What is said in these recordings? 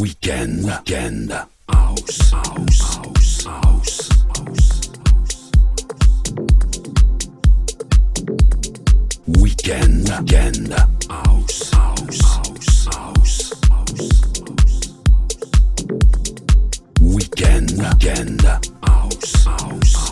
Weekend, weekend, house, house, house, house, house. Weekend, weekend, house, house, house, house. Weekend, weekend, house, house,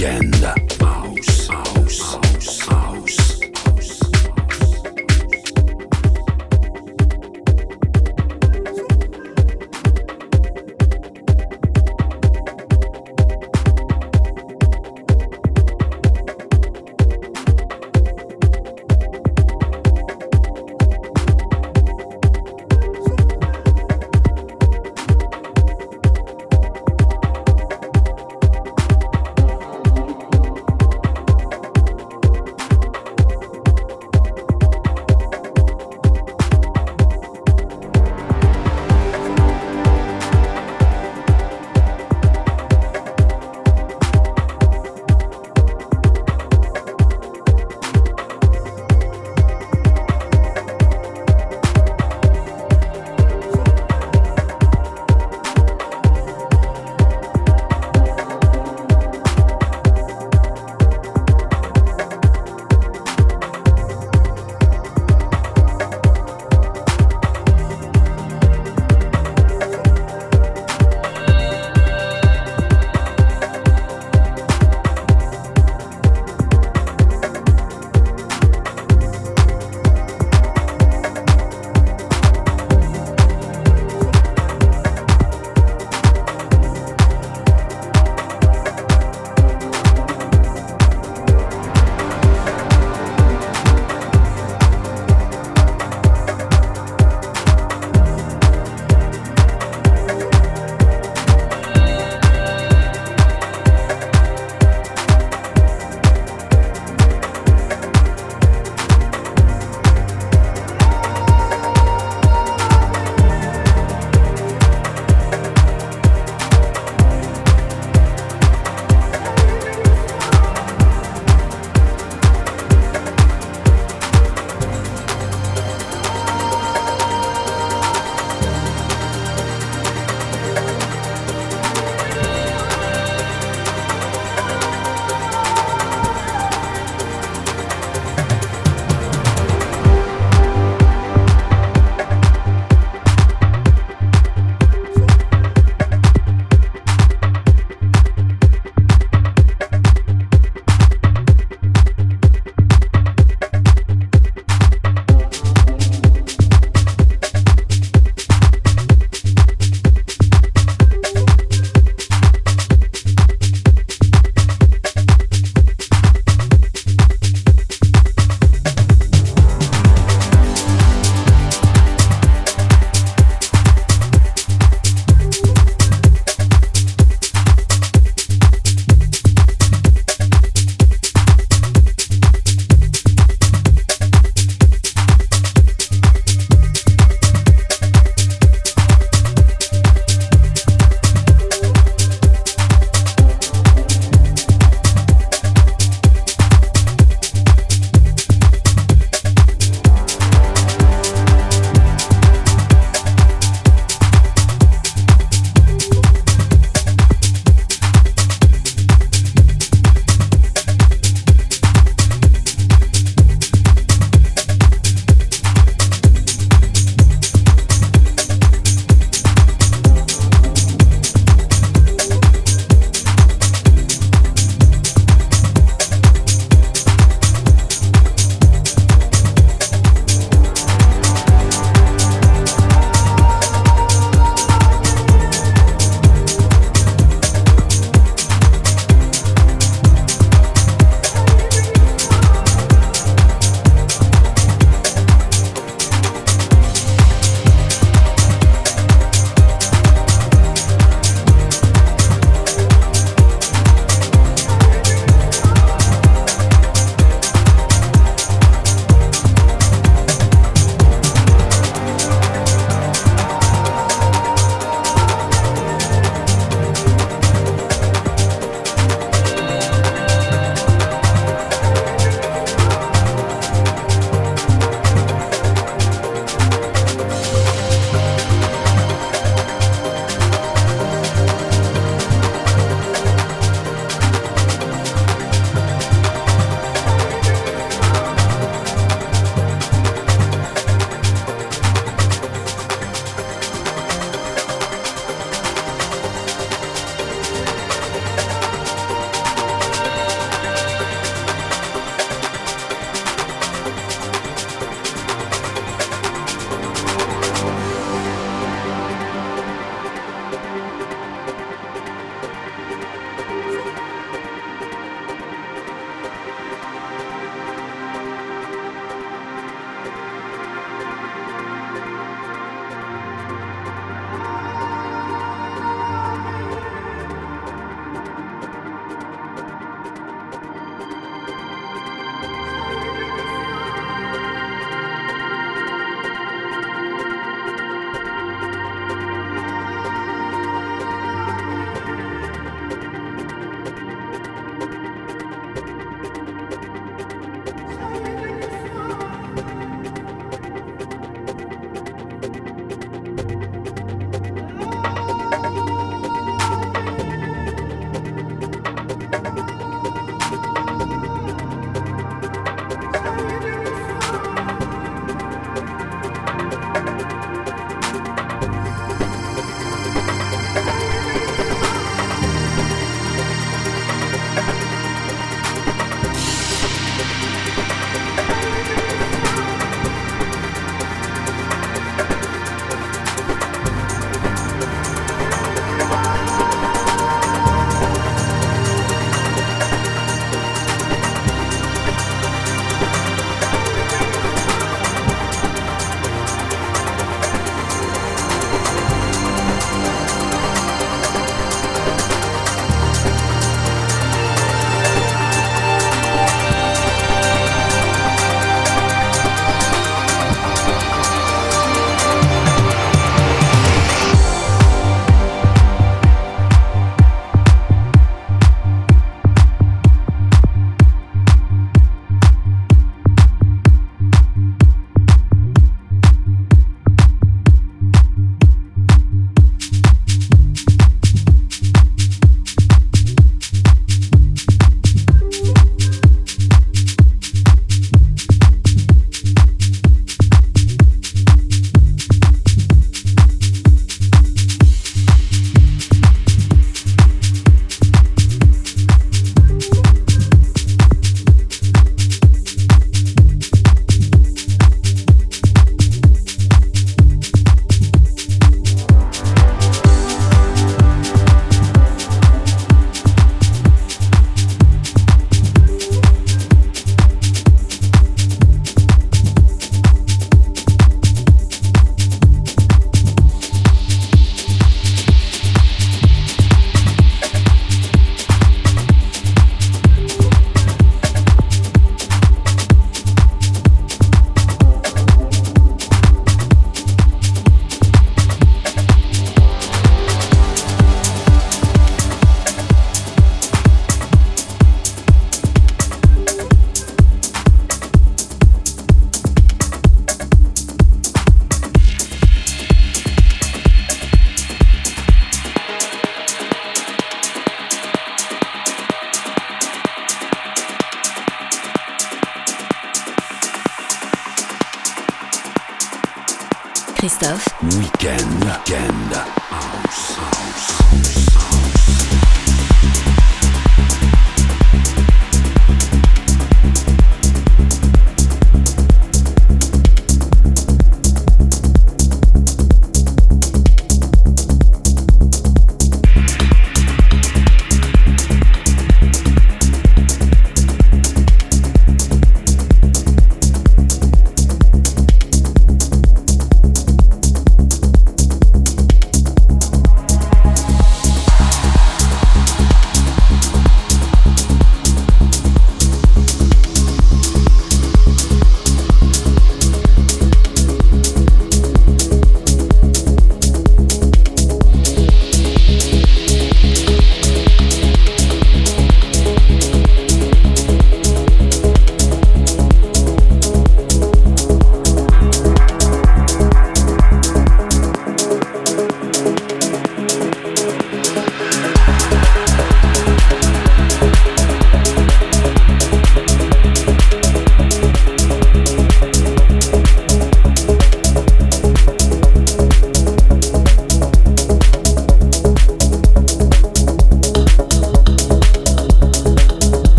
Weekend.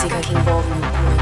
music